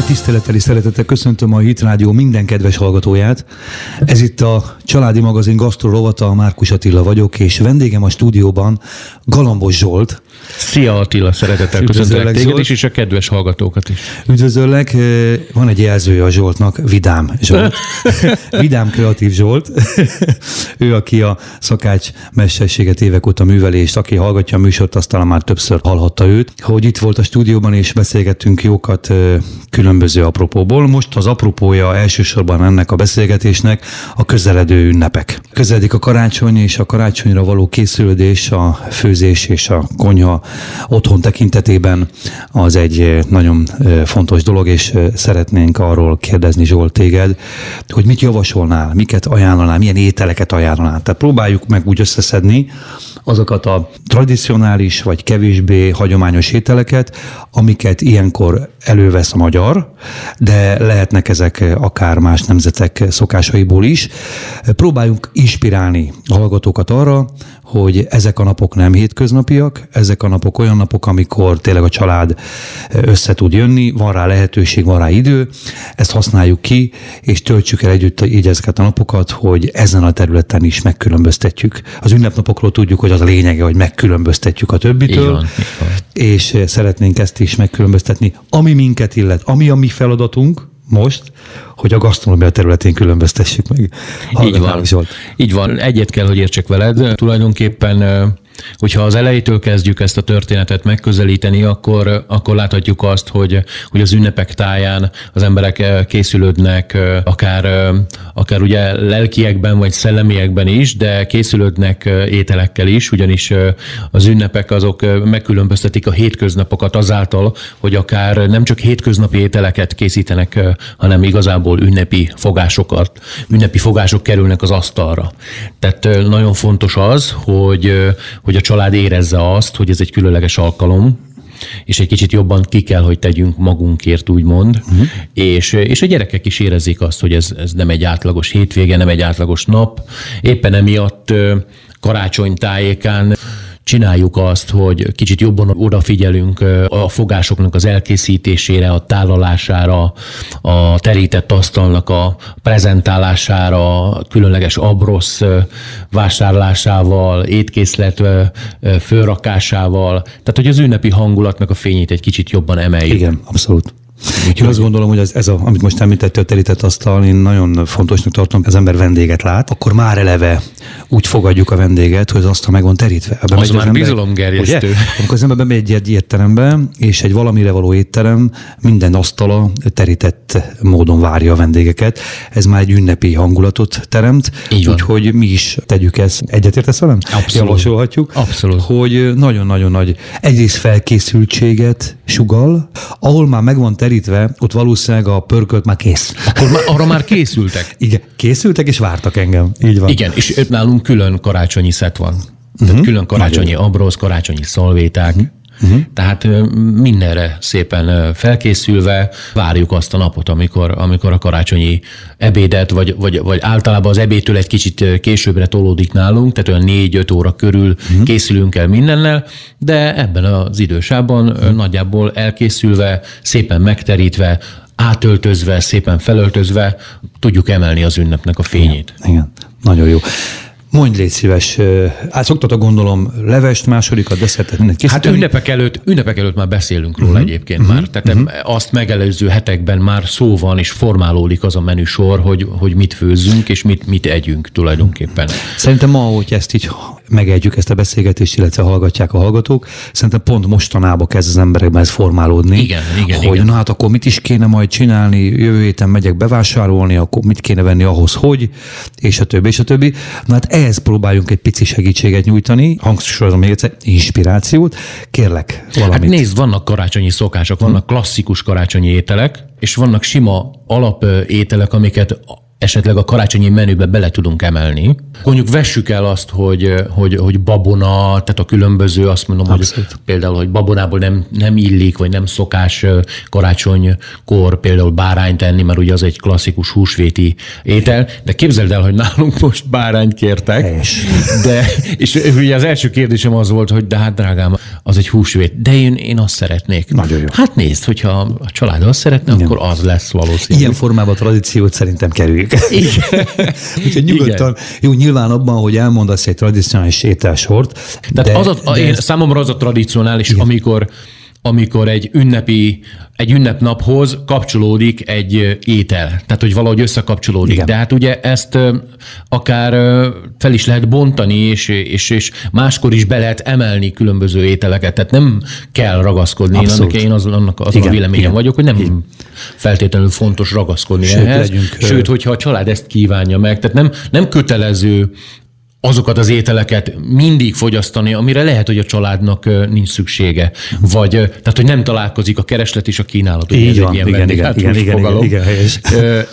Nagy tisztelettel szeretettel köszöntöm a Hit Rádió minden kedves hallgatóját. Ez itt a Családi Magazin Gasztro Rovata, Márkus Attila vagyok, és vendégem a stúdióban Galambos Zsolt. Szia Attila, szeretettel köszöntelek téged is, és a kedves hallgatókat is. Üdvözöllek, van egy jelzője a Zsoltnak, Vidám Zsolt. Vidám Kreatív Zsolt. ő, aki a szakács mesterséget évek óta művelést, aki hallgatja a műsort, aztán már többször hallhatta őt, hogy itt volt a stúdióban, és beszélgettünk jókat különböző apropóból. Most az apropója elsősorban ennek a beszélgetésnek a közeledő ünnepek. Közeledik a karácsony, és a karácsonyra való készülődés, a főzés és a konyha otthon tekintetében az egy nagyon fontos dolog, és szeretnénk arról kérdezni Zsolt téged, hogy mit javasolnál, miket ajánlanál, milyen ételeket ajánlanál. Tehát próbáljuk meg úgy összeszedni azokat a tradicionális vagy kevésbé hagyományos ételeket, amiket ilyenkor elővesz a magyar, de lehetnek ezek akár más nemzetek szokásaiból is. Próbáljunk inspirálni a hallgatókat arra, hogy ezek a napok nem hétköznapiak, ezek a napok olyan napok, amikor tényleg a család össze tud jönni, van rá lehetőség, van rá idő, ezt használjuk ki, és töltsük el együtt így ezeket a napokat, hogy ezen a területen is megkülönböztetjük. Az ünnepnapokról tudjuk, hogy az a lényege, hogy megkülönböztetjük a többitől, így van, így van. és szeretnénk ezt is megkülönböztetni. Ami minket illet, ami a mi feladatunk, most, hogy a gasztronómia területén különböztessük meg. Így van. Zsolt. Így van. Egyet kell, hogy értsek veled. Tulajdonképpen Hogyha az elejétől kezdjük ezt a történetet megközelíteni, akkor, akkor láthatjuk azt, hogy, hogy az ünnepek táján az emberek készülődnek akár, akár ugye lelkiekben vagy szellemiekben is, de készülődnek ételekkel is, ugyanis az ünnepek azok megkülönböztetik a hétköznapokat azáltal, hogy akár nem csak hétköznapi ételeket készítenek, hanem igazából ünnepi fogásokat, ünnepi fogások kerülnek az asztalra. Tehát nagyon fontos az, hogy, hogy hogy a család érezze azt, hogy ez egy különleges alkalom, és egy kicsit jobban ki kell, hogy tegyünk magunkért, úgymond, uh-huh. és, és a gyerekek is érezzék azt, hogy ez, ez nem egy átlagos hétvége, nem egy átlagos nap. Éppen emiatt karácsony tájékán csináljuk azt, hogy kicsit jobban odafigyelünk a fogásoknak az elkészítésére, a tálalására, a terített asztalnak a prezentálására, különleges abrosz vásárlásával, étkészlet fölrakásával, tehát hogy az ünnepi hangulatnak a fényét egy kicsit jobban emeljük. Igen, abszolút. Én azt gondolom, hogy ez, ez a, amit most említettél, a terített asztal, én nagyon fontosnak tartom, az ember vendéget lát, akkor már eleve úgy fogadjuk a vendéget, hogy az asztal meg van terítve. Ebben az már bizalomgerjesztő. Amikor az ember bemegy egy étterembe, és egy valamire való étterem minden asztala terített módon várja a vendégeket. Ez már egy ünnepi hangulatot teremt. Úgyhogy mi is tegyük ezt. Egyetértesz velem? Abszolút. Javasolhatjuk. Abszolút. Hogy nagyon-nagyon nagy egyrészt felkészültséget sugal, ahol már megvan terítve terítve, ott valószínűleg a pörkölt már kész. Akkor már, arra már készültek? Igen, készültek és vártak engem. Így van. Igen, és nálunk külön karácsonyi szet van. Tehát uh-huh. külön karácsonyi abrosz, karácsonyi szalvéták. Uh-huh. Uh-huh. Tehát mindenre szépen felkészülve várjuk azt a napot, amikor, amikor a karácsonyi ebédet, vagy, vagy, vagy általában az ebédtől egy kicsit későbbre tolódik nálunk, tehát olyan négy-öt óra körül uh-huh. készülünk el mindennel, de ebben az idősában uh-huh. nagyjából elkészülve, szépen megterítve, átöltözve, szépen felöltözve tudjuk emelni az ünnepnek a fényét. Igen, igen. nagyon jó. Mondj légy szíves, hát szoktatok gondolom levest, másodikat, desszertet, mindent Hát ünnepek előtt, ünnepek előtt már beszélünk róla uh-huh. egyébként uh-huh. már. Tehát uh-huh. azt megelőző hetekben már szó van, és formálódik az a menüsor, hogy, hogy mit főzzünk, és mit, mit együnk tulajdonképpen. Szerintem ma, hogy ezt így megegyük ezt a beszélgetést, illetve hallgatják a hallgatók, szerintem pont mostanában kezd az emberekben ez formálódni. Igen, igen, hogy igen. na hát akkor mit is kéne majd csinálni, jövő héten megyek bevásárolni, akkor mit kéne venni ahhoz, hogy, és a többi, és a többi. Na hát ehhez próbáljunk egy pici segítséget nyújtani, hangsúlyozom még egyszer, inspirációt. Kérlek, valamit. Hát nézd, vannak karácsonyi szokások, vannak klasszikus karácsonyi ételek, és vannak sima alapételek, amiket esetleg a karácsonyi menübe bele tudunk emelni. Mondjuk vessük el azt, hogy, hogy, hogy babona, tehát a különböző, azt mondom, Abszolút. hogy például, hogy babonából nem, nem illik, vagy nem szokás karácsonykor például bárányt tenni, mert ugye az egy klasszikus húsvéti étel, de képzeld el, hogy nálunk most bárányt kértek. Helyes. De, és ugye az első kérdésem az volt, hogy de hát drágám, az egy húsvét, de én, én azt szeretnék. Nagyon jó. Hát nézd, hogyha a család azt szeretne, Igen. akkor az lesz valószínű. Ilyen formában a tradíciót szerintem kerüljük. Igen. Úgyhogy nyugodtan, Igen. jó, nyilván abban, hogy elmondasz egy tradicionális ételsort. Tehát de, az a, de én, számomra az a tradicionális, Igen. amikor amikor egy ünnepi, egy ünnepnaphoz kapcsolódik egy étel. Tehát, hogy valahogy összekapcsolódik. Igen. De hát ugye ezt akár fel is lehet bontani, és, és, és máskor is be lehet emelni különböző ételeket. Tehát nem kell ragaszkodni. Abszolút. Én, annak, én az, annak az Igen. a véleményem Igen. vagyok, hogy nem Igen. feltétlenül fontos ragaszkodni Sőt, ehhez. Legyünk, Sőt, hogyha a család ezt kívánja meg. Tehát nem, nem kötelező azokat az ételeket mindig fogyasztani, amire lehet, hogy a családnak nincs szüksége. Vagy, tehát, hogy nem találkozik a kereslet és a kínálat. Így van, igen, igen, igen, igen, igen, igen, igen, helyes.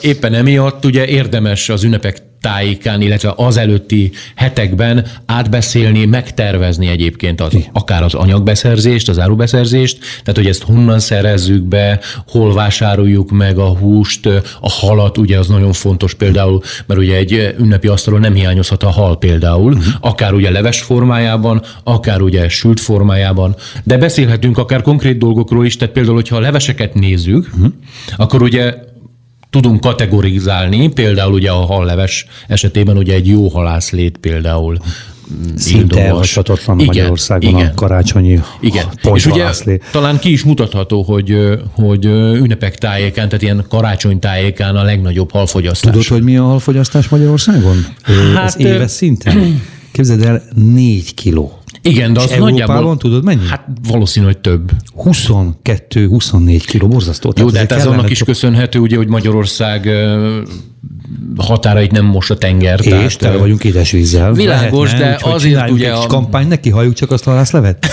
Éppen emiatt ugye érdemes az ünnepek tájékán, illetve az előtti hetekben átbeszélni, megtervezni egyébként az, akár az anyagbeszerzést, az árubeszerzést, tehát hogy ezt honnan szerezzük be, hol vásároljuk meg a húst, a halat, ugye az nagyon fontos például, mert ugye egy ünnepi asztalon nem hiányozhat a hal például, akár ugye leves formájában, akár ugye sült formájában, de beszélhetünk akár konkrét dolgokról is, tehát például, hogyha a leveseket nézzük, akkor ugye tudunk kategorizálni, például ugye a halleves esetében ugye egy jó halászlét például Szinte elhagyhatatlan Magyarországon igen, a karácsonyi Igen, és ugye talán ki is mutatható, hogy, hogy ünnepek tájékán, tehát ilyen karácsony tájékán a legnagyobb halfogyasztás. Tudod, hogy mi a halfogyasztás Magyarországon? Hát, Ez éves szinten? Képzeld el, négy kiló. Igen, de az és nagyjából... tudod mennyi? Hát valószínű, hogy több. 22-24 kiló, borzasztó. Jó, de hát ez annak is köszönhető, ugye, hogy Magyarország határait nem most a tenger. És tehát, tele vagyunk édesvízzel. Világos, Lehetne, de azért ugye... A... kampány, neki halljuk csak azt a levet.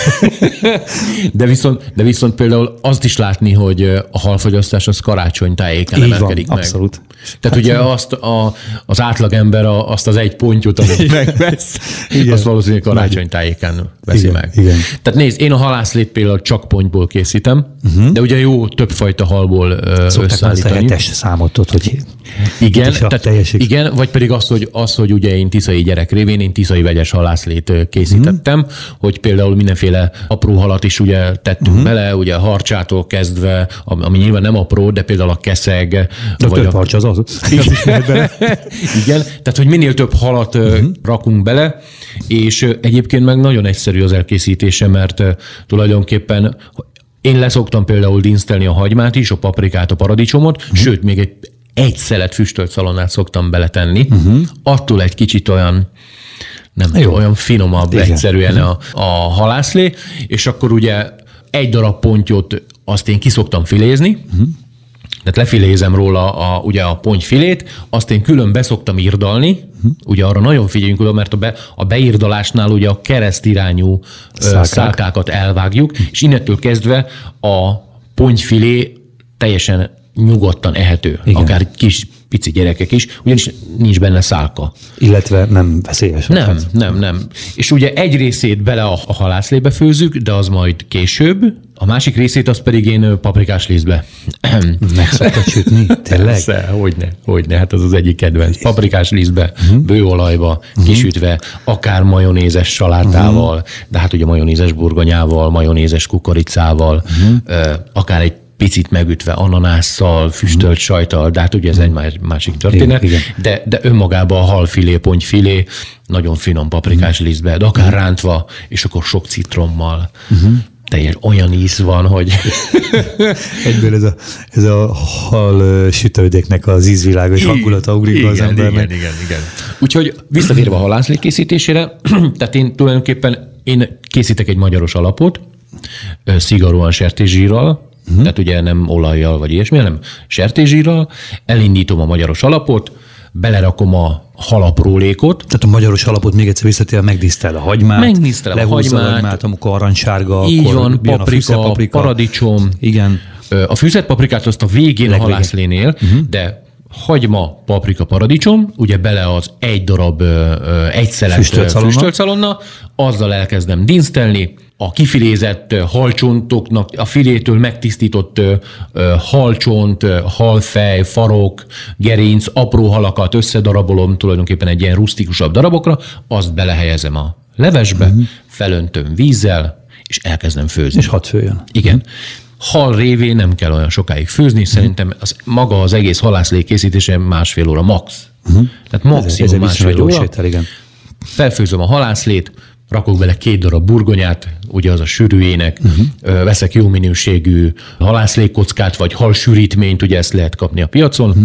de, viszont, de viszont például azt is látni, hogy a halfogyasztás az karácsony tájéken Így emelkedik van, meg. Abszolút. Tehát hát ugye azt a, az átlagember a, azt az egy pontyot, amit megvesz, igen. azt valószínűleg karácsony tájéken veszi igen, meg. Igen. Tehát nézd, én a halászlét például csak pontból készítem, uh-huh. de ugye jó többfajta halból Szokták összeállítani. Szokták számot, hogy igen, tehát, igen, vagy pedig az, hogy, az, hogy ugye én tiszai gyerek révén, én tiszai vegyes halászlét készítettem, uh-huh. hogy például mindenféle apró halat is ugye tettünk uh-huh. bele, ugye a harcsától kezdve, ami nyilván nem apró, de például a keszeg. De vagy a... harcs az az. igen, tehát hogy minél több halat uh-huh. rakunk bele, és egyébként meg nagyon egyszerű az elkészítése, mert tulajdonképpen én leszoktam például dinsztelni a hagymát is, a paprikát, a paradicsomot, uh-huh. sőt, még egy egy szelet füstölt szalonnát szoktam beletenni, uh-huh. attól egy kicsit olyan nem Jó. olyan finomabb Igen. egyszerűen a, a halászlé, és akkor ugye egy darab pontyot azt én kiszoktam filézni, uh-huh. Tehát lefilézem róla a, ugye a pontyfilét, azt én külön beszoktam írdalni, ugye arra nagyon figyeljünk oda, mert a, be, a beírdalásnál ugye a keresztirányú Szálkák. szálkákat elvágjuk, és innentől kezdve a pontyfilé teljesen nyugodtan ehető, Igen. akár kis pici gyerekek is, ugyanis nincs benne szálka. Illetve nem veszélyes. Nem, hát. nem, nem. És ugye egy részét bele a halászlébe főzzük, de az majd később, a másik részét az pedig én paprikás lízbe. Meg szoktad sütni? Tényleg? Persze, hogyne, hogyne, hát az az egyik kedvenc. Paprikás lízbe, uh-huh. bőolajba, uh-huh. kisütve, akár majonézes salátával, uh-huh. de hát ugye majonézes burgonyával, majonézes kukoricával, uh-huh. akár egy picit megütve ananásszal, füstölt sajtal, de hát ugye ez egy másik történet, igen, igen. De, de önmagában a halfilé, pontyfilé, nagyon finom paprikás mm. lisztbe, de akár mm. rántva, és akkor sok citrommal. Mm-hmm teljes olyan íz van, hogy... Egyből ez a, ez a hal sütődéknek az ízvilága és hangulata ugrik igen, az embernek. Igen, igen, igen. Úgyhogy visszatérve a halászlék készítésére, tehát én tulajdonképpen én készítek egy magyaros alapot, szigorúan sertészsírral, Uh-huh. Tehát ugye nem olajjal vagy ilyesmi, hanem sertészsírral, elindítom a magyaros alapot, belerakom a halaprólékot. Tehát a magyaros alapot még egyszer visszatér, megdisztel a hagymát. Megdisztel a hagymát. A hagymát, amikor aranysárga, Így akkor van, paprika, a paprika, paradicsom. Igen. A fűzett paprikát azt a végén Legvégén. a halászlénél, uh-huh. de hagyma, paprika, paradicsom, ugye bele az egy darab, egy szelet füstölcalonna, azzal elkezdem dinsztelni, a kifilézett halcsontoknak, a filétől megtisztított halcsont, halfej, farok, gerinc, apró halakat összedarabolom tulajdonképpen egy ilyen rusztikusabb darabokra, azt belehelyezem a levesbe, uh-huh. felöntöm vízzel, és elkezdem főzni. És hadd főjön. Igen. Hal révén nem kell olyan sokáig főzni, uh-huh. szerintem az, maga az egész halászlé készítése másfél óra max. Uh-huh. Tehát maximum ez, ez másfél óra. Sétel, igen. Felfőzöm a halászlét, rakok bele két darab burgonyát, ugye az a sűrűjének, uh-huh. veszek jó minőségű halászlékkockát, vagy halsűrítményt, ugye ezt lehet kapni a piacon, uh-huh.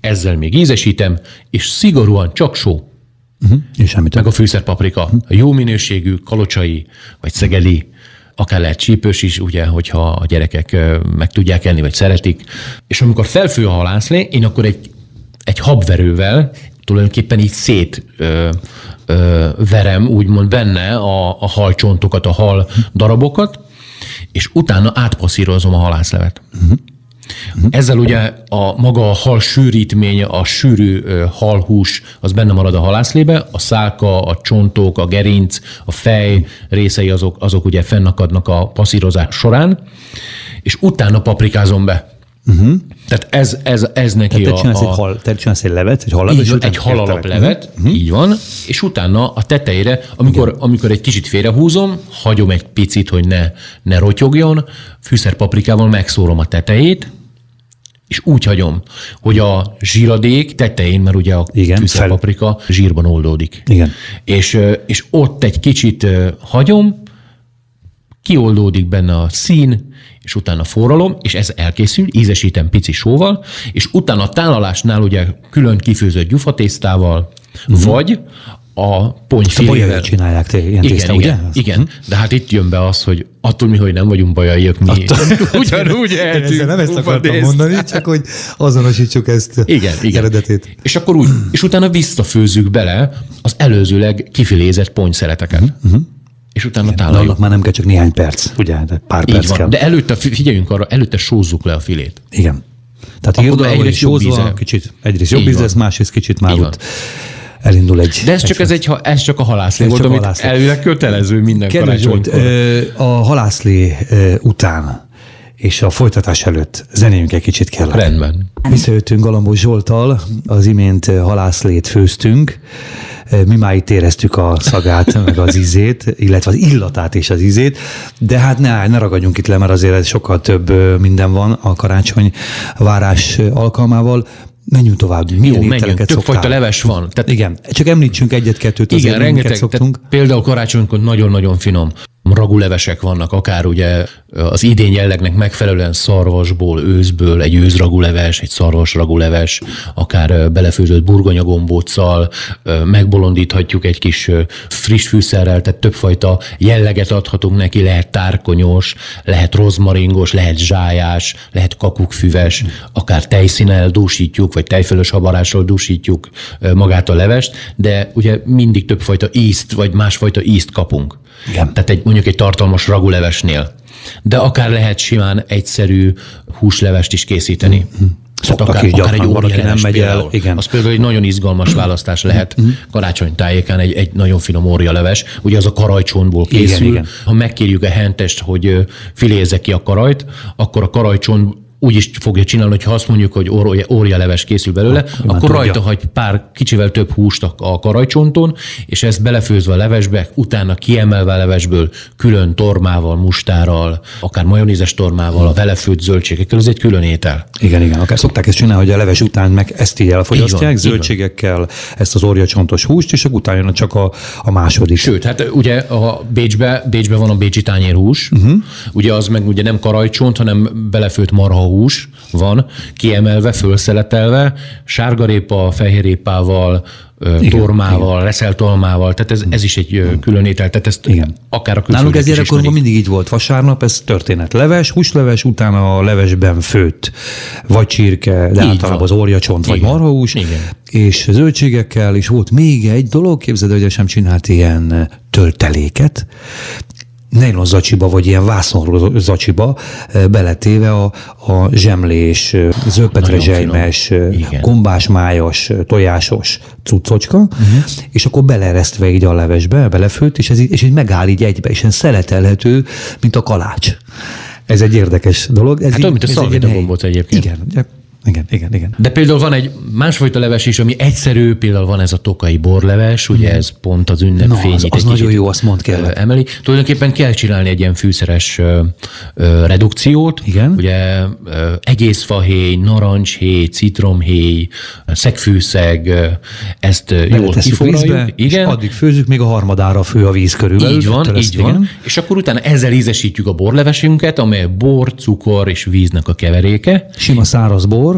ezzel még ízesítem, és szigorúan csak só. Uh-huh. És semmit. Meg a fűszerpaprika. Uh-huh. A jó minőségű kalocsai, vagy szegeli, akár lehet csípős is, ugye, hogyha a gyerekek meg tudják enni, vagy szeretik. És amikor felfő a halászlé, én akkor egy, egy habverővel tulajdonképpen így szét ö, ö, verem úgymond benne a, a halcsontokat, a hal darabokat, és utána átpasszírozom a halászlevet. Uh-huh. Ezzel ugye a maga a hal sűrítmény, a sűrű halhús, az benne marad a halászlébe, a szálka, a csontok, a gerinc, a fej részei azok, azok ugye fennakadnak a passzírozás során, és utána paprikázom be. Uh-huh. Tehát ez, ez, ez neki Tehát te csinálsz, a, egy hal, te csinálsz egy levet, egy halat, így, egy halalap levet, uh-huh. így van, és utána a tetejére, amikor, amikor egy kicsit félrehúzom, hagyom egy picit, hogy ne, ne rotyogjon, fűszerpaprikával megszórom a tetejét, és úgy hagyom, hogy a zsíradék tetején, mert ugye a Igen, fűszerpaprika fel. zsírban oldódik. Igen. És, és ott egy kicsit hagyom, kioldódik benne a szín, és utána forralom, és ez elkészül, ízesítem pici sóval, és utána a tálalásnál ugye külön kifőzött gyufatésztával, uh-huh. vagy a ponyfilével. csinálják te, ilyen igen, tészta, igen, ugye? Igen, uh-huh. de hát itt jön be az, hogy attól mi, hogy nem vagyunk bajaiak, mi ugyanúgy eltűnt. nem ezt akartam dészt. mondani, csak hogy azonosítsuk ezt igen, igen. eredetét. És akkor úgy, és utána visszafőzzük bele az előzőleg kifilézett ponyszeleteket. Uh-huh és utána tálaljuk. már nem kell csak néhány perc, ugye, de pár Így perc van. kell. De előtte, figyeljünk arra, előtte sózzuk le a filét. Igen. Tehát Akkor egyrészt sózva, kicsit, egyrészt jobb íz lesz, másrészt kicsit már ott elindul egy... De ez csak, ez, egy, ez csak a halászlé volt, amit halászlé. elvileg kötelező minden karácsonykor. a halászlé után és a folytatás előtt zenéjünk egy kicsit kell. Rendben. Visszajöttünk Galambos Zsoltal, az imént halászlét főztünk, mi már itt éreztük a szagát, meg az ízét, illetve az illatát és az ízét, de hát ne, ne ragadjunk itt le, mert azért sokkal több minden van a karácsony várás alkalmával. Menjünk tovább. Milyen Jó, menjünk. Több fajta leves van. Tehát, igen, csak említsünk egyet-kettőt. Igen, rengeteg. Szoktunk. például karácsonykor nagyon-nagyon finom ragulevesek vannak, akár ugye az idény jellegnek megfelelően szarvasból, őzből egy őzraguleves, egy szarvas raguleves, akár belefőzött burgonyagombóccal, megbolondíthatjuk egy kis friss fűszerrel, tehát többfajta jelleget adhatunk neki, lehet tárkonyos, lehet rozmaringos, lehet zsájás, lehet kakukfüves, akár tejszínel dúsítjuk, vagy tejfölös habarással dúsítjuk magát a levest, de ugye mindig többfajta ízt, vagy másfajta ízt kapunk. Igen. Tehát egy, mondjuk egy tartalmas ragulevesnél. De akár lehet simán egyszerű húslevest is készíteni. Mm-hmm. Szoktak akár, is akár egy valaki nem megy el. Igen. Az például egy nagyon izgalmas választás lehet mm-hmm. karácsony tájékán egy, egy nagyon finom órialeves. Ugye az a karajcsontból készül. Igen, igen. Ha megkérjük a hentest, hogy filézze ki a karajt, akkor a karajcsont úgy is fogja csinálni, hogy ha azt mondjuk, hogy ória, leves készül belőle, ha, akkor rajta hagy pár kicsivel több húst a karajcsonton, és ezt belefőzve a levesbe, utána kiemelve a levesből külön tormával, mustárral, akár majonézes tormával, a vele főtt zöldségekkel, ez egy külön étel. Igen, igen. Akár szokták ezt csinálni, hogy a leves után meg ezt így elfogyasztják, így van, zöldségekkel, így ezt az óriacsontos húst, és akkor utána csak a, a második. Sőt, hát ugye a Bécsbe, Bécsbe van a bécsi tányérhús, uh-huh. ugye az meg ugye nem karajcsont, hanem belefőtt marha hús van, kiemelve, fölszeletelve, sárgarépa, fehérépával, igen, tormával, igen. reszeltolmával, tehát ez, ez is egy külön étel, tehát ezt igen. akár a Nálunk ez gyerekkorban mindig így volt. Vasárnap ez történet. Leves, húsleves, utána a levesben főtt, vagy csirke, de így általában van. az óriacsont, vagy marhahús, igen. és zöldségekkel, és volt még egy dolog, képzeld, hogy sem csinált ilyen tölteléket, nylon zacsiba, vagy ilyen vászon zacsiba beletéve a, a zsemlés, zöldpetrezselymes, kombásmájas, tojásos cuccocska, uh-huh. és akkor beleresztve így a levesbe, belefőtt, és ez így, és így megáll így egybe, és szeletelhető, mint a kalács. Ez egy érdekes dolog. Ez hát olyan, mint a szalvédagombot egyébként. Igen, igen, igen, igen. De például van egy másfajta leves is, ami egyszerű, például van ez a tokai borleves, ugye ez pont az ünnepfényét. Na, az, az nagyon jó, azt mond kell. Emeli. Tulajdonképpen kell csinálni egy ilyen fűszeres ö, ö, redukciót. Igen. Ugye ö, egész fahéj, narancshéj, citromhéj, szegfűszeg, ezt jól kiforraljuk. Igen. És addig főzzük, még a harmadára fő a víz körülbelül. Így van, így igen. van. És akkor utána ezzel ízesítjük a borlevesünket, amely bor, cukor és víznek a keveréke. Sima száraz bor,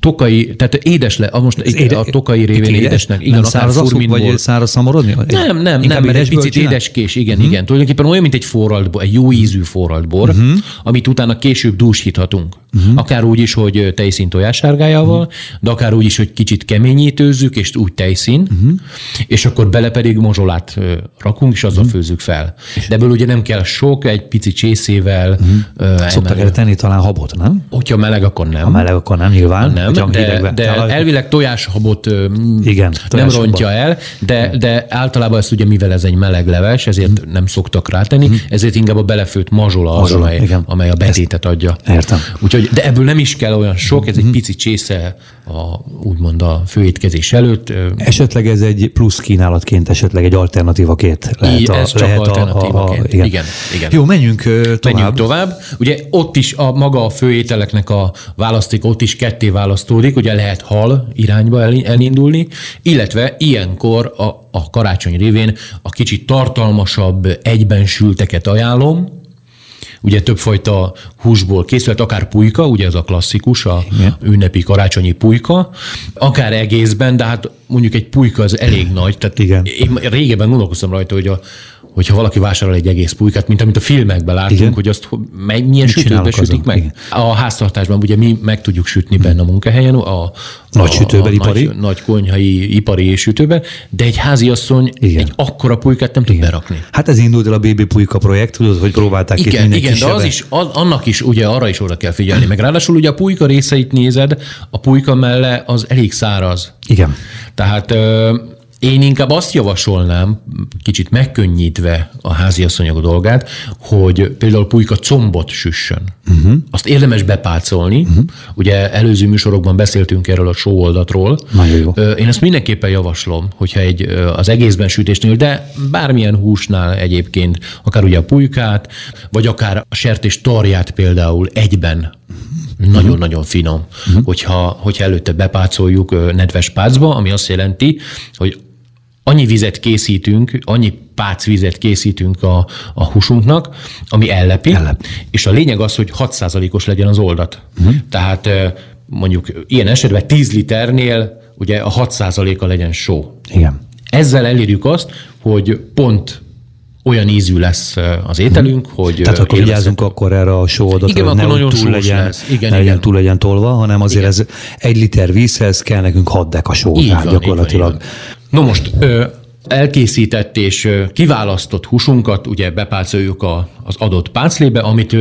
tokai, tehát édes le, most éde, a tokai révén édes, édesnek, igen, nem száraz furmin vagy száraz szamorodni? Nem, nem, nem, mert egy picit csinál? édeskés, igen, uh-huh. igen. Tulajdonképpen olyan, mint egy forralt bor, egy jó ízű forralt bor, uh-huh. amit utána később dúsíthatunk. Uh-huh. Akár úgy is, hogy tejszín tojássárgájával, uh-huh. de akár úgy is, hogy kicsit keményítőzzük, és úgy tejszín, uh-huh. és akkor bele pedig mozsolát rakunk, és azzal uh-huh. főzzük fel. De ebből ugye nem kell sok, egy pici csészével. Uh-huh. Szoktak erre tenni talán habot, nem? Hogyha meleg, akkor nem. Ha meleg, akkor nem, nyilván. Nem, de, de elvileg tojáshabot Igen, nem rontja el, de, de általában ezt ugye, mivel ez egy meleg leves, ezért uh-huh. nem szoktak rátenni, uh-huh. ezért inkább a belefőtt mazsola az, amely, amely a betétet adja. Értem. Úgyhogy Úgyhogy, de ebből nem is kell olyan sok, ez egy mhm. pici csésze a, úgymond a főétkezés előtt. Esetleg ez egy plusz kínálatként, esetleg egy alternatívaként lehet I, ez a, csak lehet alternatívaként. A, a, igen. igen, igen. Jó, menjünk tovább. Menjünk tovább. Ugye ott is a maga a főételeknek a választék ott is ketté választódik, ugye lehet hal irányba elindulni, illetve ilyenkor a, a karácsony révén a kicsit tartalmasabb egyben sülteket ajánlom, ugye többfajta húsból készült, akár pulyka, ugye ez a klasszikus, a Igen. ünnepi karácsonyi pulyka, akár egészben, de hát mondjuk egy pulyka az elég nagy, tehát Igen. én régebben gondolkoztam rajta, hogy a hogyha valaki vásárol egy egész pulykát, mint amit a filmekben látunk, Igen. hogy azt milyen sütőben sütik meg. Igen. A háztartásban ugye mi meg tudjuk sütni benne a munkahelyen, a, nagy sütőben, ipari. Nagy, nagy konyhai, ipari és sütőben, de egy háziasszony Igen. egy akkora pulykát nem tud berakni. Hát ez indult el a BB Pulyka projekt, tudod, hogy próbálták igen, itt Igen, de az is, az, annak is ugye arra is oda kell figyelni. Meg ráadásul ugye a pulyka részeit nézed, a pulyka melle az elég száraz. Igen. Tehát én inkább azt javasolnám, kicsit megkönnyítve a háziasszonyok dolgát, hogy például pulyka combot süssön. Uh-huh. Azt érdemes bepácolni. Uh-huh. Ugye előző műsorokban beszéltünk erről a sóoldatról. Nagyon jó. Én ezt mindenképpen javaslom, hogyha egy az egészben sütésnél, de bármilyen húsnál egyébként, akár ugye a pulykát, vagy akár a sertés tarját például egyben nagyon-nagyon finom, uh-huh. hogyha, hogyha előtte bepácoljuk nedves pácba, ami azt jelenti, hogy annyi vizet készítünk, annyi pácvizet készítünk a, a húsunknak, ami ellepi, Ellep. és a lényeg az, hogy 6%-os legyen az oldat. Uh-huh. Tehát mondjuk ilyen esetben 10 liternél ugye a 6%-a legyen só. Igen. Ezzel elérjük azt, hogy pont olyan ízű lesz az ételünk, hmm. hogy... Tehát akkor vigyázunk akkor erre a sódatra, igen, hogy ne nagyon túl legyen, lesz. Igen, ne igen. legyen túl legyen tolva, hanem azért igen. ez egy liter vízhez kell nekünk 6 deka só, így van, gyakorlatilag. Így van. No most, ö, elkészített és kiválasztott húsunkat ugye bepácoljuk a, az adott pánclébe, amit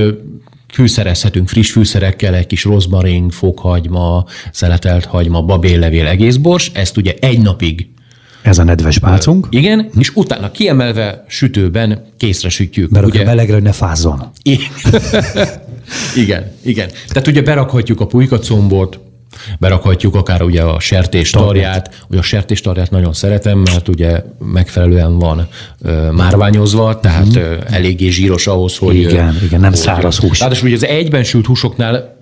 fűszerezhetünk friss fűszerekkel, egy kis rozmarin, fokhagyma, szeletelt hagyma, babéllevél, egészbors, ezt ugye egy napig ez a nedves pácunk. Igen, és utána kiemelve sütőben készre sütjük. Mert ugye melegre, hogy ne fázzon. igen, igen. Tehát ugye berakhatjuk a pulykacombot, berakhatjuk akár ugye a sertés tarját, ugye a sertés tarját nagyon szeretem, mert ugye megfelelően van ö, márványozva, tehát mm. eléggé zsíros ahhoz, hogy... Igen, igen, nem száraz hús. Tehát ugye az egyben sült húsoknál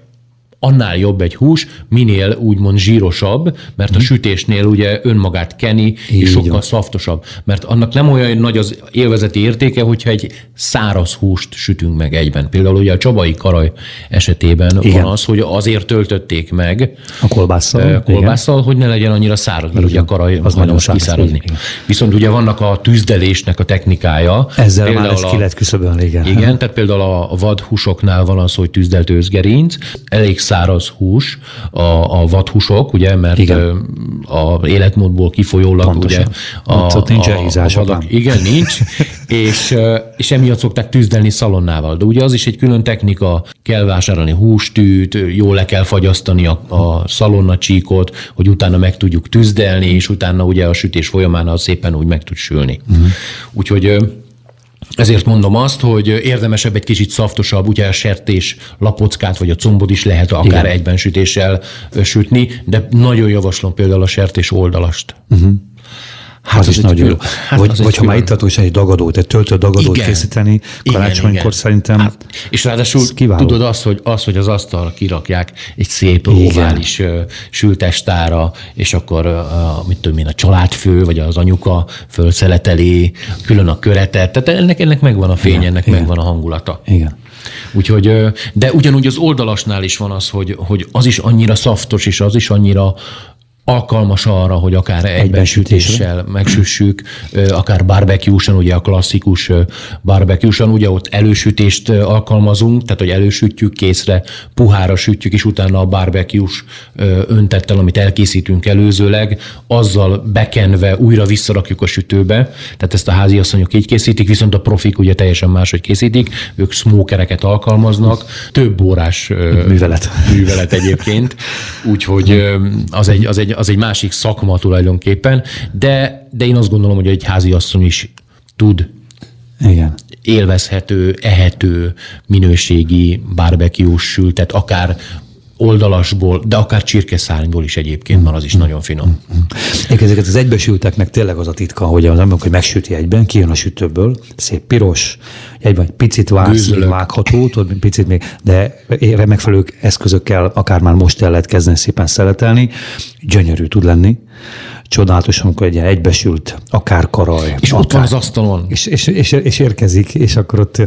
annál jobb egy hús, minél úgymond zsírosabb, mert a mhm. sütésnél ugye önmagát keni, Így és sokkal van. szaftosabb. Mert annak nem olyan nagy az élvezeti értéke, hogyha egy száraz húst sütünk meg egyben. Például ugye a csabai karaj esetében Igen. van az, hogy azért töltötték meg a kolbásszal, kolbásszal hogy ne legyen annyira száraz, mert Igen. ugye a karaj az nagyon kiszáradni. Viszont ugye vannak a tűzdelésnek a technikája. Ezzel például már ezt ki lehet küszöbölni, igen. Igen, tehát például a vadhúsoknál van az, hogy tűzdelt őzgerinc, elég száraz hús, a, a vadhúsok, ugye, mert igen. a életmódból kifolyólag Pontosan. ugye a, ott, ott nincs a, a, a vadak, Igen, nincs, és és emiatt szokták tűzdelni szalonnával. De ugye az is egy külön technika, kell vásárolni hústűt, jól le kell fagyasztani a, a szalonna csíkot, hogy utána meg tudjuk tűzdelni, és utána ugye a sütés folyamán az szépen úgy meg tud sülni. Uh-huh. Úgyhogy ezért mondom azt, hogy érdemesebb egy kicsit szaftosabb, ugye a sertés lapockát, vagy a combot is lehet akár Igen. egyben sütéssel sütni, de nagyon javaslom például a sertés oldalast. Uh-huh. Hát az, az is nagyon jó. Hát vagy, vagy ha már itt is egy dagadót, egy töltött dagadót igen. készíteni, karácsonykor igen, igen. szerintem hát, És ráadásul kiváló. tudod azt hogy, azt, hogy az asztal kirakják egy szép ovális sültestára, és akkor mit tudom én, a családfő, vagy az anyuka fölszeleteli, külön a köretet. Tehát ennek, ennek megvan a fény, igen, ennek igen. megvan a hangulata. Igen. Úgyhogy, de ugyanúgy az oldalasnál is van az, hogy, hogy az is annyira szaftos, és az is annyira alkalmas arra, hogy akár egybensütéssel megsüssük, akár barbecue-san, ugye a klasszikus barbecue ugye ott elősütést alkalmazunk, tehát hogy elősütjük készre, puhára sütjük, és utána a barbecue öntettel, amit elkészítünk előzőleg, azzal bekenve újra visszarakjuk a sütőbe, tehát ezt a háziasszonyok így készítik, viszont a profik ugye teljesen máshogy készítik, ők smokereket alkalmaznak, több órás művelet, művelet egyébként, úgyhogy az egy, az egy az egy másik szakma tulajdonképpen, de, de én azt gondolom, hogy egy házi asszony is tud igen. élvezhető, ehető, minőségi barbecue sültet, akár oldalasból, de akár csirkeszárnyból is egyébként van, az is nagyon finom. Ezeket az egybesülteknek tényleg az a titka, hogy az ember, hogy megsüti egyben, kijön a sütőből, szép piros, egyben picit vágsz, vágható, tudod, picit még, de megfelelő eszközökkel akár már most el lehet kezdeni szépen szeletelni, gyönyörű tud lenni csodálatos, amikor egy ilyen egybesült, akár karaj. És akár, ott van az asztalon. És, és, és, és érkezik, és akkor ott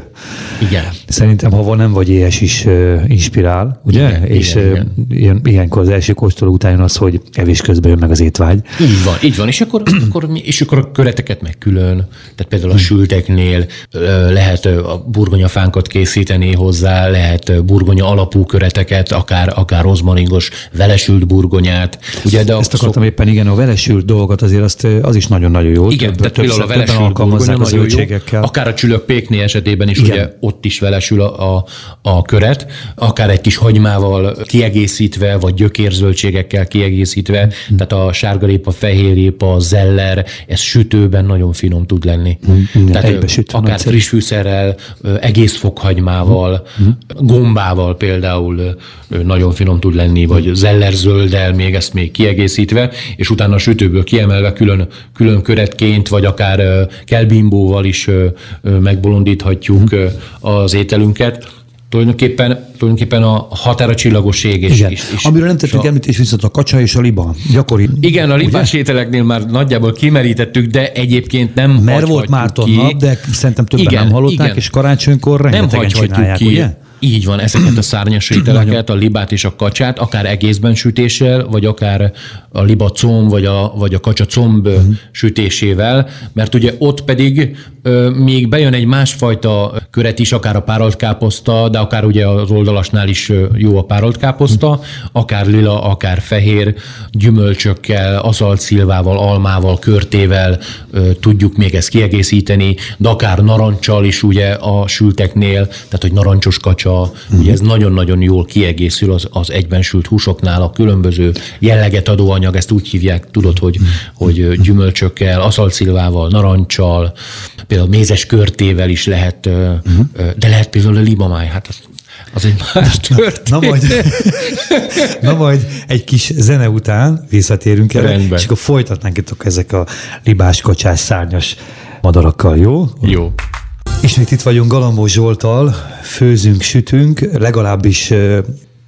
igen. szerintem, ha van nem vagy éhes is uh, inspirál, ugye? Igen, és igen, uh, igen. ilyenkor az első kóstoló után jön az, hogy evés közben jön meg az étvágy. Így van, így van. És akkor, akkor, és akkor a köreteket meg külön, tehát például a sülteknél lehet a burgonyafánkat készíteni hozzá, lehet burgonya alapú köreteket, akár, akár rozmaringos velesült burgonyát. Ugye, de Ezt akartam szok... éppen, igen, a veles velesült dolgot azért azt, az is nagyon-nagyon jó. Igen, több, tehát például a velesült burgonya nagyon jó. Akár a csülök pékné esetében is Igen. ugye ott is velesül a, a, a köret, akár egy kis hagymával kiegészítve, vagy gyökérzöldségekkel kiegészítve, mm. tehát a sárgarépa, fehérrépa, a zeller, ez sütőben nagyon finom tud lenni. Mm. Tehát süt, akár friss fűszerrel, egész fokhagymával, mm. gombával például nagyon finom tud lenni, vagy zellerzölddel még ezt még kiegészítve, és utána a sütőből kiemelve külön, külön köretként, vagy akár kelbimbóval is megbolondíthatjuk hmm. az ételünket. Tulajdonképpen, tulajdonképpen a határa csillagoség és, Igen. És, és Amiről nem tettünk a... és viszont a kacsa és a liba. Gyakori. Igen, a libás ugye? ételeknél már nagyjából kimerítettük, de egyébként nem Mert volt Márton nap, de szerintem többen igen, nem hallották, igen. és karácsonykor rengetegen nem csinálják, ki. ugye? Így van, ezeket a szárnyas ételeket, a libát és a kacsát, akár egészben sütéssel, vagy akár a liba comb, vagy a, vagy a kacsa comb uh-huh. sütésével, mert ugye ott pedig még bejön egy másfajta köret is, akár a párolt káposzta, de akár ugye az oldalasnál is jó a párolt káposzta, akár lila, akár fehér, gyümölcsökkel, aszalt szilvával, almával, körtével tudjuk még ezt kiegészíteni, de akár narancsal is ugye a sülteknél, tehát hogy narancsos kacsa, uh-huh. ugye ez nagyon-nagyon jól kiegészül az, az egybensült húsoknál, a különböző jelleget adó anyag, ezt úgy hívják, tudod, hogy, uh-huh. hogy gyümölcsökkel, aszalcilvával, narancsal, például mézes körtével is lehet, uh-huh. de lehet például a libamáj, hát az, az egy más történet. Na, na, majd, na majd egy kis zene után visszatérünk el, és akkor folytatnánk itt ezek a libás, kocsás, szárnyas madarakkal, jó? Jó. Ismét itt vagyunk Galambó Zsoltal, főzünk, sütünk, legalábbis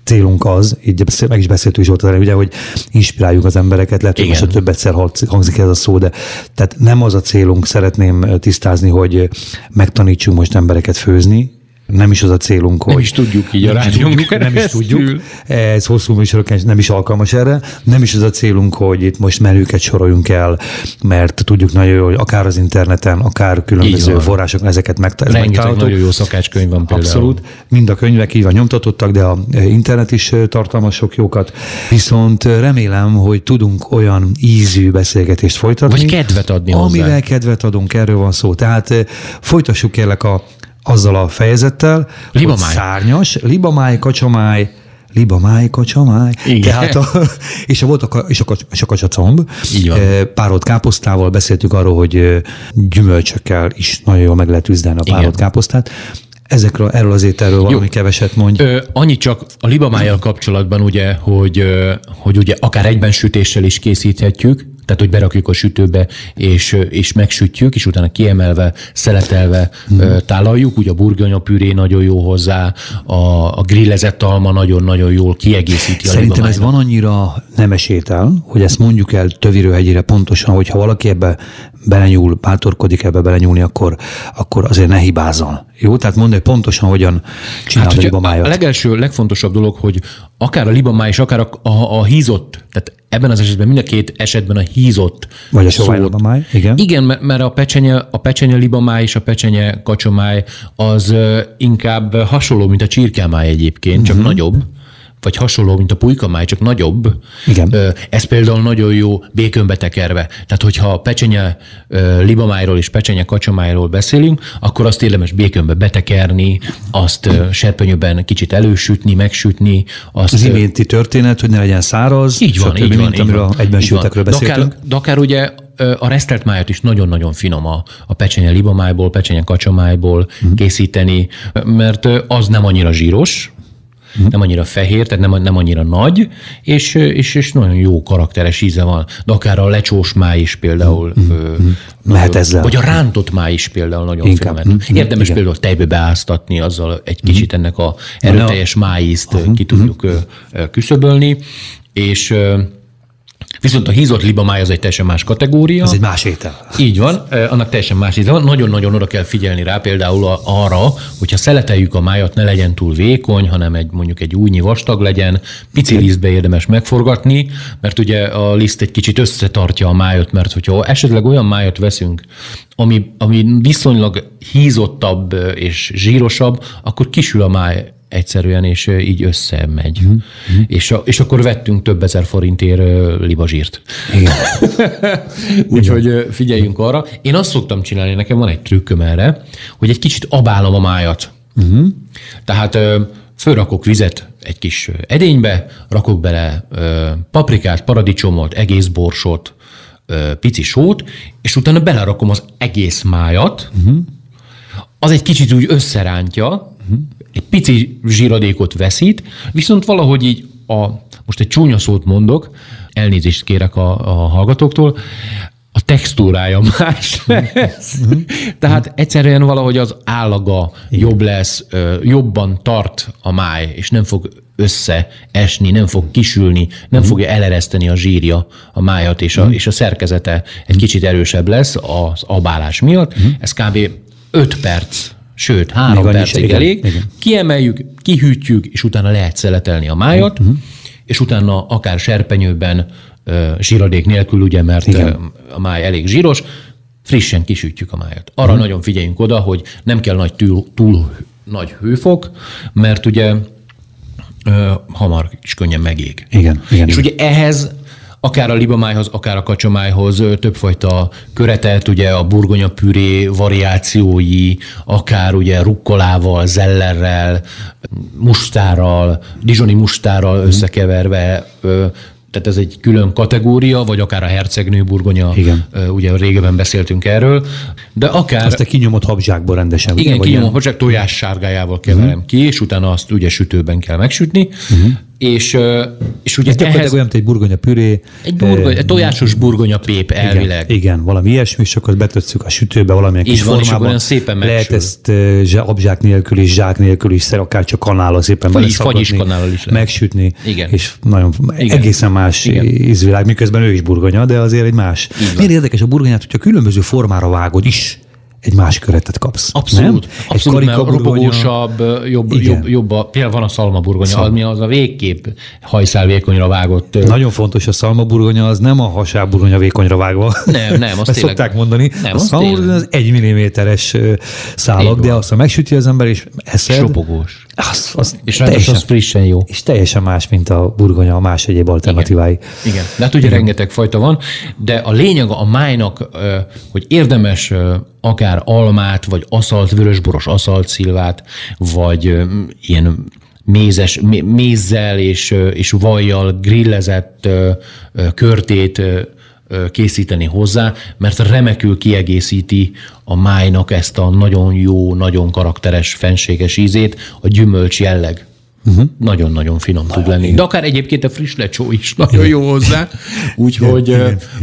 célunk az, így meg is beszéltünk Zsolt ugye, hogy inspiráljuk az embereket, lehet, hogy most több egyszer hangzik ez a szó, de tehát nem az a célunk, szeretném tisztázni, hogy megtanítsunk most embereket főzni, Nem is az a célunk, hogy... Nem is tudjuk így a rádión Nem is tudjuk. Ez hosszú műsorok nem is alkalmas erre. Nem is az a célunk, hogy itt most menüket soroljunk el, mert tudjuk nagyon jól, hogy akár az interneten, akár különböző források ezeket megtalálhatók. Rengeteg nagyon jó szakácskönyv van például. Abszolút. Mind a könyvek így van nyomtatottak, de a internet is tartalmaz sok jókat. Viszont remélem, hogy tudunk olyan ízű beszélgetést folytatni. Vagy kedvet adni hozzá. Amivel kedvet adunk, erről van szó. Tehát folytassuk kérlek a azzal a fejezettel, libamáj. hogy szárnyas, libamáj, kacsamáj, libamáj, kacsamáj. Igen. Tehát a, és, a, volt a, és, a, és a kacsacomb. Így van. Párolt káposztával beszéltük arról, hogy gyümölcsökkel is nagyon jól meg lehet üzdelni a párolt Igen. káposztát. Ezekről, erről az ételről valami Jó. keveset mondj. Ö, annyi csak a libamájjal kapcsolatban, ugye, hogy, hogy ugye akár egyben sütéssel is készíthetjük, tehát hogy berakjuk a sütőbe, és, és megsütjük, és utána kiemelve, szeletelve hmm. tálaljuk. Ugye a burgonya püré nagyon jó hozzá, a, a grillezett alma nagyon-nagyon jól kiegészíti a Szerintem ez van annyira nemes étel, hogy ezt mondjuk el Tövirőhegyire pontosan, hogyha valaki ebbe belenyúl, bátorkodik ebbe belenyúlni, akkor, akkor azért ne hibázzon. Jó? Tehát mondd, hogy pontosan hogyan csinálod hát, a libamájat. A legelső, legfontosabb dolog, hogy akár a libamáj és akár a, a, a hízott, tehát ebben az esetben mind a két esetben a hízott Vagy a szóval libamáj, igen. Igen, mert a pecsenye, a pecsenye libamáj és a pecsenye kacsomáj az inkább hasonló, mint a csirkemáj egyébként, uh-huh. csak mhm. nagyobb vagy hasonló, mint a pulykamáj, csak nagyobb. Igen. Ez például nagyon jó békönbe tekerve. Tehát, hogyha pecsenye libamájról és pecsenye kacsomájról beszélünk, akkor azt érdemes békönbe betekerni, azt serpenyőben kicsit elősütni, megsütni. Azt, Az iménti történet, hogy ne legyen száraz. Így van, így van. Mint így van, egyben sültekről beszéltünk. De akár, de akár ugye a resztelt májat is nagyon-nagyon finom a, a pecsenye libamájból, pecsenye kacsomájból uh-huh. készíteni, mert az nem annyira zsíros, uh-huh. nem annyira fehér, tehát nem, nem annyira nagy, és, és, és nagyon jó karakteres íze van. De akár a lecsós máj is például. Uh-huh. Ö, Mehet ezzel. Vagy a rántott máj is például nagyon Inkább. finom. Uh-huh. Érdemes Igen. például tejbe beáztatni, azzal egy kicsit ennek a erőteljes májízt uh-huh. ki tudjuk uh-huh. küszöbölni, és Viszont a hízott libamáj az egy teljesen más kategória. Ez egy más étel. Így van, annak teljesen más íze van. Nagyon-nagyon oda kell figyelni rá például arra, hogyha szeleteljük a májat, ne legyen túl vékony, hanem egy mondjuk egy újnyi vastag legyen, pici lisztbe érdemes megforgatni, mert ugye a liszt egy kicsit összetartja a májat, mert hogyha esetleg olyan májat veszünk, ami, ami viszonylag hízottabb és zsírosabb, akkor kisül a máj egyszerűen, és így összemegy. Mm-hmm. És, a, és akkor vettünk több ezer forintért libazsírt. Igen. Úgyhogy figyeljünk arra. Én azt szoktam csinálni, nekem van egy trükköm erre, hogy egy kicsit abálom a májat. Mm-hmm. Tehát fölrakok vizet egy kis edénybe, rakok bele paprikát, paradicsomot, egész borsot, pici sót, és utána belerakom az egész májat, uh-huh. az egy kicsit úgy összerántja, uh-huh egy pici zsíradékot veszít, viszont valahogy így a, most egy csúnya szót mondok, elnézést kérek a, a hallgatóktól, a textúrája más lesz. Tehát egyszerűen valahogy az állaga Igen. jobb lesz, jobban tart a máj, és nem fog összeesni, nem fog kisülni, nem uh-huh. fogja elereszteni a zsírja a májat, és a, uh-huh. és a szerkezete egy kicsit erősebb lesz az abálás miatt. Ez kb. 5 perc sőt, három Még percig is, elég. Igen, igen. Kiemeljük, kihűtjük, és utána lehet szeletelni a májat, uh-huh. és utána akár serpenyőben, zsíradék nélkül, ugye, mert igen. a máj elég zsíros, frissen kisütjük a májat. Arra uh-huh. nagyon figyeljünk oda, hogy nem kell nagy túl, túl nagy hőfok, mert ugye ö, hamar is könnyen megég. Igen, igen. És igen. ugye ehhez akár a libamájhoz, akár a kacsomájhoz többfajta köretet, ugye a burgonya püré variációi, akár ugye rukkolával, zellerrel, mustárral, dizsoni mustárral mhm. összekeverve tehát ez egy külön kategória, vagy akár a hercegnő burgonya, igen. ugye régebben beszéltünk erről, de akár... Azt a kinyomott habzsákból rendesen. Igen, kinyomott habzsák tojás sárgájával keverem uh-huh. ki, és utána azt ugye sütőben kell megsütni, uh-huh. És, és ugye ez ehhez... olyan, mint egy burgonya püré. Egy, burgonya, egy tojásos burgonya pép elvileg. Igen, igen, valami ilyesmi, és akkor betösszük a sütőbe valamilyen kis van, formában. És szépen Lehet ezt habzsák nélkül is, zsák nélkül is, akár csak kanállal szépen Vagy fagyis kanállal is lehet. Megsütni, igen. és nagyon igen. egészen más Igen. ízvilág, miközben ő is burgonya, de azért egy más. Milyen érdekes a burgonyát, hogyha különböző formára vágod is, egy más köretet kapsz. Abszolút. Nem? Abszolút, egy mert robogósabb, jobb, jobb, jobb a, például van a szalmaburgonya, Szal... ami az a végképp hajszálvékonyra vágott. Nagyon fontos, a szalmaburgonya az nem a hasáburgonya vékonyra vágva. Nem, nem. Azt tényleg... szokták mondani. Nem, a szalmaburgonya az egy milliméteres szálak, de azt, ha megsüti az ember és eszed. Sopogós. Az, az és teljesen, az frissen jó. És teljesen más, mint a burgonya, a más egyéb alternatívái. Igen, Igen. de hát ugye Igen. rengeteg fajta van, de a lényeg a májnak, hogy érdemes akár almát, vagy aszalt, vörösboros aszalt szilvát, vagy ilyen mézes, mézzel és, és vajjal grillezett körtét készíteni hozzá, mert remekül kiegészíti a májnak ezt a nagyon jó, nagyon karakteres, fenséges ízét, a gyümölcs jelleg. Uh-huh. Nagyon-nagyon finom nagyon tud lenni. Igen. De akár egyébként a friss lecsó is nagyon jó hozzá. Úgyhogy,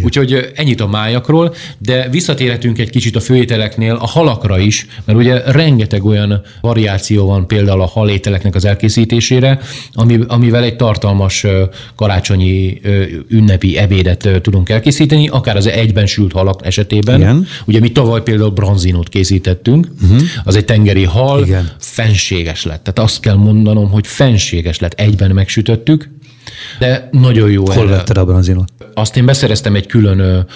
úgyhogy ennyit a májakról, de visszatérhetünk egy kicsit a főételeknél a halakra is, mert ugye rengeteg olyan variáció van például a halételeknek az elkészítésére, ami, amivel egy tartalmas karácsonyi ünnepi ebédet tudunk elkészíteni, akár az egyben sült halak esetében. Igen. Ugye mi tavaly például bronzinót készítettünk, uh-huh. az egy tengeri hal, Igen. fenséges lett. Tehát azt kell mondanom, hogy fenséges lett, egyben megsütöttük, de nagyon jó. Hol vetted a bronzinot? Azt én beszereztem egy külön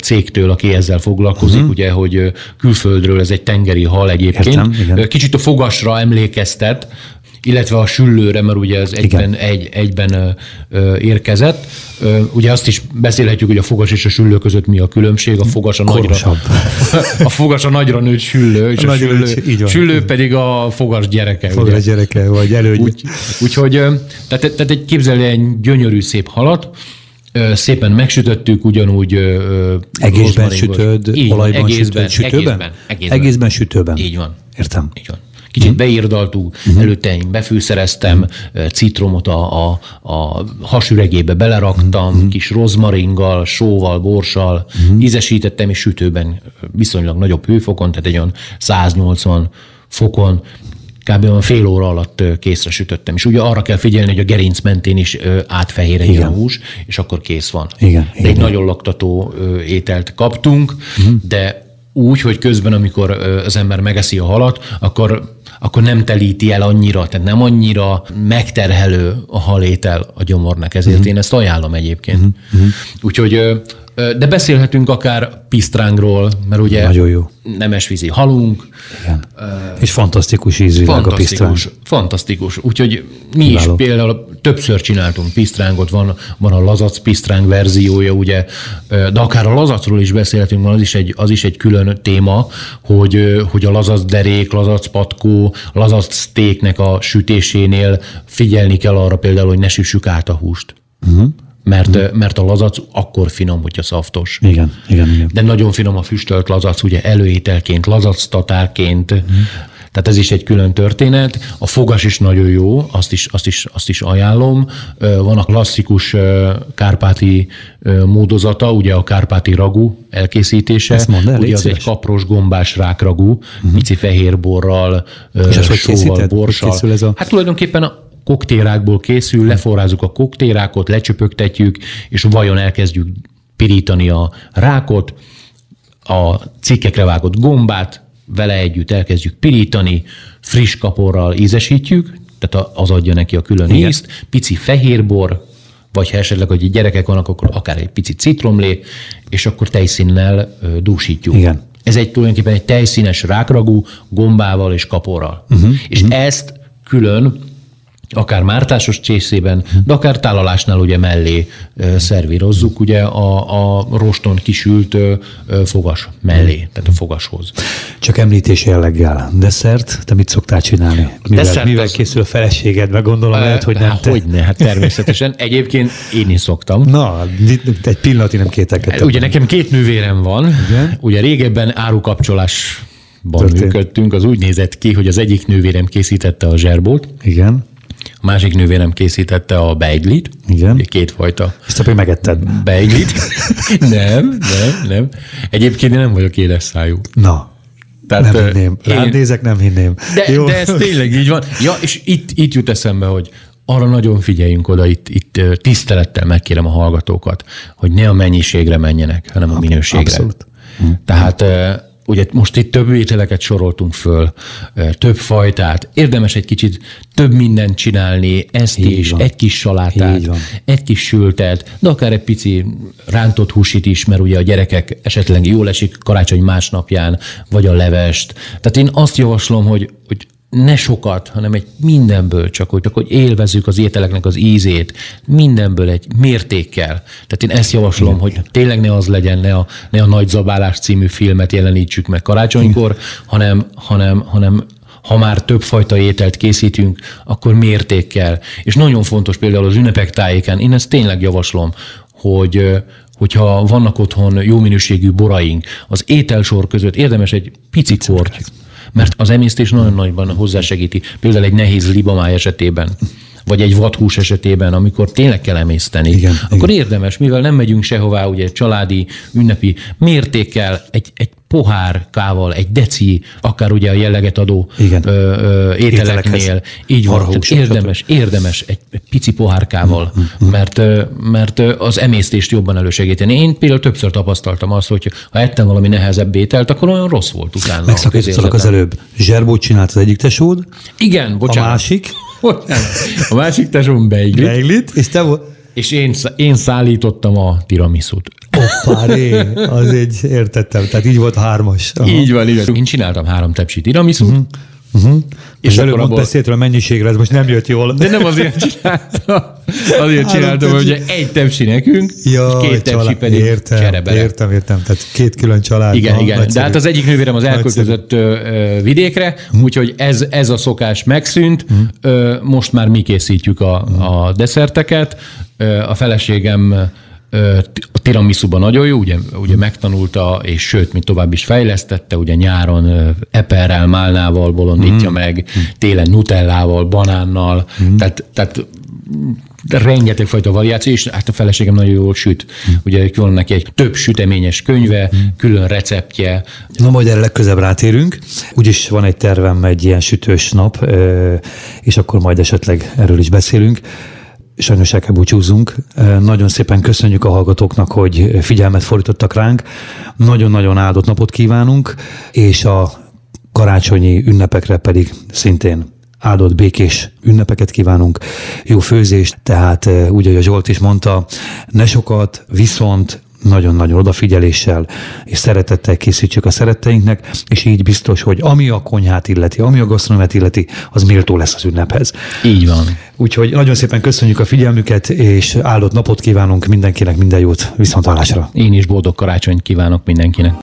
cégtől, aki ezzel foglalkozik, uh-huh. ugye, hogy külföldről ez egy tengeri hal egyébként. Értem, igen. Kicsit a fogasra emlékeztet, illetve a süllőre, mert ugye ez egyben, egy, egyben érkezett. Ugye azt is beszélhetjük, hogy a fogas és a süllő között mi a különbség. A fogas a nagyra, a fogas a nagyra nőtt süllő, és a, a süllő, nőtt, süllő pedig a fogas gyereke. Fogas ugye? gyereke, vagy elődje. Úgy, úgyhogy, tehát, tehát egy képzelj egy gyönyörű szép halat, Szépen megsütöttük, ugyanúgy Egészben sütöd, így, olajban egészben, sütöd, sütőben? Egészben, egészben. Egészben sütőben. Így van. Értem. Így van. Kicsit uh-huh. beírdaltuk, uh-huh. előtte én befűszereztem, uh-huh. citromot a, a, a hasüregébe beleraktam, uh-huh. kis rozmaringgal, sóval, borssal, uh-huh. ízesítettem, és sütőben viszonylag nagyobb hőfokon, tehát egy olyan 180 fokon kb. olyan fél óra alatt készre sütöttem. És ugye arra kell figyelni, hogy a gerinc mentén is átfehéredjen a hús, és akkor kész van. Igen, de egy nagyon laktató ételt kaptunk, uh-huh. de úgy, hogy közben, amikor az ember megeszi a halat, akkor akkor nem telíti el annyira, tehát nem annyira megterhelő a halétel a gyomornak, ezért uh-huh. én ezt ajánlom egyébként. Uh-huh. Úgyhogy de beszélhetünk akár pisztrángról, mert ugye Nagyon jó. nemesvízi halunk. Igen. És fantasztikus ízvilág a pisztráng. Fantasztikus. Úgyhogy mi Kiváló. is például többször csináltunk pisztrángot, van, van a lazac pisztráng verziója, ugye, de akár a lazacról is beszélhetünk, az is egy, az is egy külön téma, hogy, hogy a lazac derék, lazac patkó, lazac steaknek a sütésénél figyelni kell arra például, hogy ne süssük át a húst. Uh-huh mert, mm. mert a lazac akkor finom, hogyha szaftos. Igen, igen, igen. De nagyon finom a füstölt lazac, ugye előételként, tatárként, mm. Tehát ez is egy külön történet. A fogas is nagyon jó, azt is, azt is, azt is ajánlom. Van a klasszikus kárpáti módozata, ugye a kárpáti ragú elkészítése. Ezt mondd el, ugye az szíves. egy kapros gombás rákragú, uh-huh. pici fehérborral, sóval, borssal. Ez a... Hát tulajdonképpen a koktélrákból készül, leforrázzuk a koktélrákot, lecsöpögtetjük, és vajon elkezdjük pirítani a rákot, a cikkekre vágott gombát, vele együtt elkezdjük pirítani, friss kaporral ízesítjük, tehát az adja neki a külön Igen. ízt, pici fehérbor, vagy ha esetleg, hogy gyerekek vannak, akkor akár egy pici citromlé, és akkor tejszínnel dúsítjuk. Igen. Ez egy tulajdonképpen egy tejszínes rákragú gombával és kaporral. Uh-huh. És uh-huh. ezt külön akár mártásos csészében, de akár tálalásnál ugye mellé szervírozzuk, ugye a, a roston kisült fogas mellé, tehát a fogashoz. Csak említés jelleggel. Desszert, te mit szoktál csinálni? Mivel, Desszert mivel az... készül a feleséged, meg gondolom lehet, hogy nem hát, te. Hogyne, hát természetesen. Egyébként én is szoktam. Na, egy pillanatig nem kételkedtem. Ugye nekem két nővérem van. Igen? Ugye régebben árukapcsolás Ban működtünk, az úgy nézett ki, hogy az egyik nővérem készítette a zserbót. Igen. Másik nővérem készítette a beiglit. Igen. Kétfajta. És te megetted. Beiglit. nem, nem, nem. Egyébként én nem vagyok éles szájú. Na, tehát, nem hinném. Én... nézek, nem hinném. De, Jó. de ez tényleg így van. Ja, és itt, itt jut eszembe, hogy arra nagyon figyeljünk oda, itt, itt tisztelettel megkérem a hallgatókat, hogy ne a mennyiségre menjenek, hanem a minőségre. Abszolút. Tehát ugye most itt több ételeket soroltunk föl, több fajtát, érdemes egy kicsit több mindent csinálni, ezt Így is, van. egy kis salátát, egy kis sültet, de akár egy pici rántott húsit is, mert ugye a gyerekek esetleg jól esik karácsony másnapján, vagy a levest. Tehát én azt javaslom, hogy, hogy ne sokat, hanem egy mindenből csak, hogy, csak hogy élvezzük az ételeknek az ízét, mindenből egy mértékkel. Tehát én ezt javaslom, hogy tényleg ne az legyen, ne a, ne a Nagy Zabálás című filmet jelenítsük meg karácsonykor, hanem, hanem, hanem ha már többfajta ételt készítünk, akkor mértékkel. És nagyon fontos például az ünnepek tájéken, én ezt tényleg javaslom, hogy hogyha vannak otthon jó minőségű boraink, az ételsor között érdemes egy pici korty, mert az emésztés nagyon nagyban hozzásegíti. Például egy nehéz libamáj esetében vagy egy vadhús esetében, amikor tényleg kell emészteni, igen, akkor igen. érdemes, mivel nem megyünk sehová, ugye családi, ünnepi mértékkel, egy, egy pohárkával, egy deci, akár ugye a jelleget adó Igen. Ö, ö, ételeknél. Így van, tehát érdemes, érdemes egy, egy pici pohárkával, mm-hmm. mert, mert az emésztést jobban elősegíteni. Én például többször tapasztaltam azt, hogy ha ettem valami nehezebb ételt, akkor olyan rossz volt utána. Megszakítottak az előbb. Zserbót csinált az egyik tesód. Igen, bocsánat. A másik. A másik tesóm beiglit. Beiglit, és te volt és én, én szállítottam a tiramisút. Hoppáré, az egy, értettem, tehát így volt hármas. Aha. Így van, így van. Én csináltam három tepsi tiramisút, uh-huh. Uh-huh. És előbb abból... beszéltél a mennyiségre, ez most nem jött jól. De nem azért csináltam. Azért csináltam, hogy egy tepsi nekünk, ja, és két tepsi pedig értem, cserebere. Értem, értem, tehát két külön család. Igen, igen. Nagyszerű. De hát az egyik nővérem az elköltözött uh, vidékre, hmm. úgyhogy ez, ez a szokás megszűnt. Hmm. Most már mi készítjük a, hmm. a desszerteket. A feleségem a tiramisuban nagyon jó, ugye, ugye megtanulta, és sőt, mint tovább is fejlesztette, ugye nyáron eperrel, málnával bolondítja mm. meg, mm. télen nutellával, banánnal, mm. tehát, tehát rengeteg fajta variáció, és hát a feleségem nagyon jól süt. Mm. Ugye van neki egy több süteményes könyve, mm. külön receptje. Na majd erre legközebb rátérünk. Úgyis van egy tervem egy ilyen sütős nap, és akkor majd esetleg erről is beszélünk sajnos el kell búcsúzzunk. Nagyon szépen köszönjük a hallgatóknak, hogy figyelmet fordítottak ránk. Nagyon-nagyon áldott napot kívánunk, és a karácsonyi ünnepekre pedig szintén áldott békés ünnepeket kívánunk, jó főzést, tehát úgy, ahogy a Zsolt is mondta, ne sokat, viszont nagyon-nagyon odafigyeléssel és szeretettel készítsük a szeretteinknek, és így biztos, hogy ami a konyhát illeti, ami a gasztronómiát illeti, az méltó lesz az ünnephez. Így van. Úgyhogy nagyon szépen köszönjük a figyelmüket, és áldott napot kívánunk mindenkinek, minden jót, viszontlátásra. Én is boldog karácsonyt kívánok mindenkinek.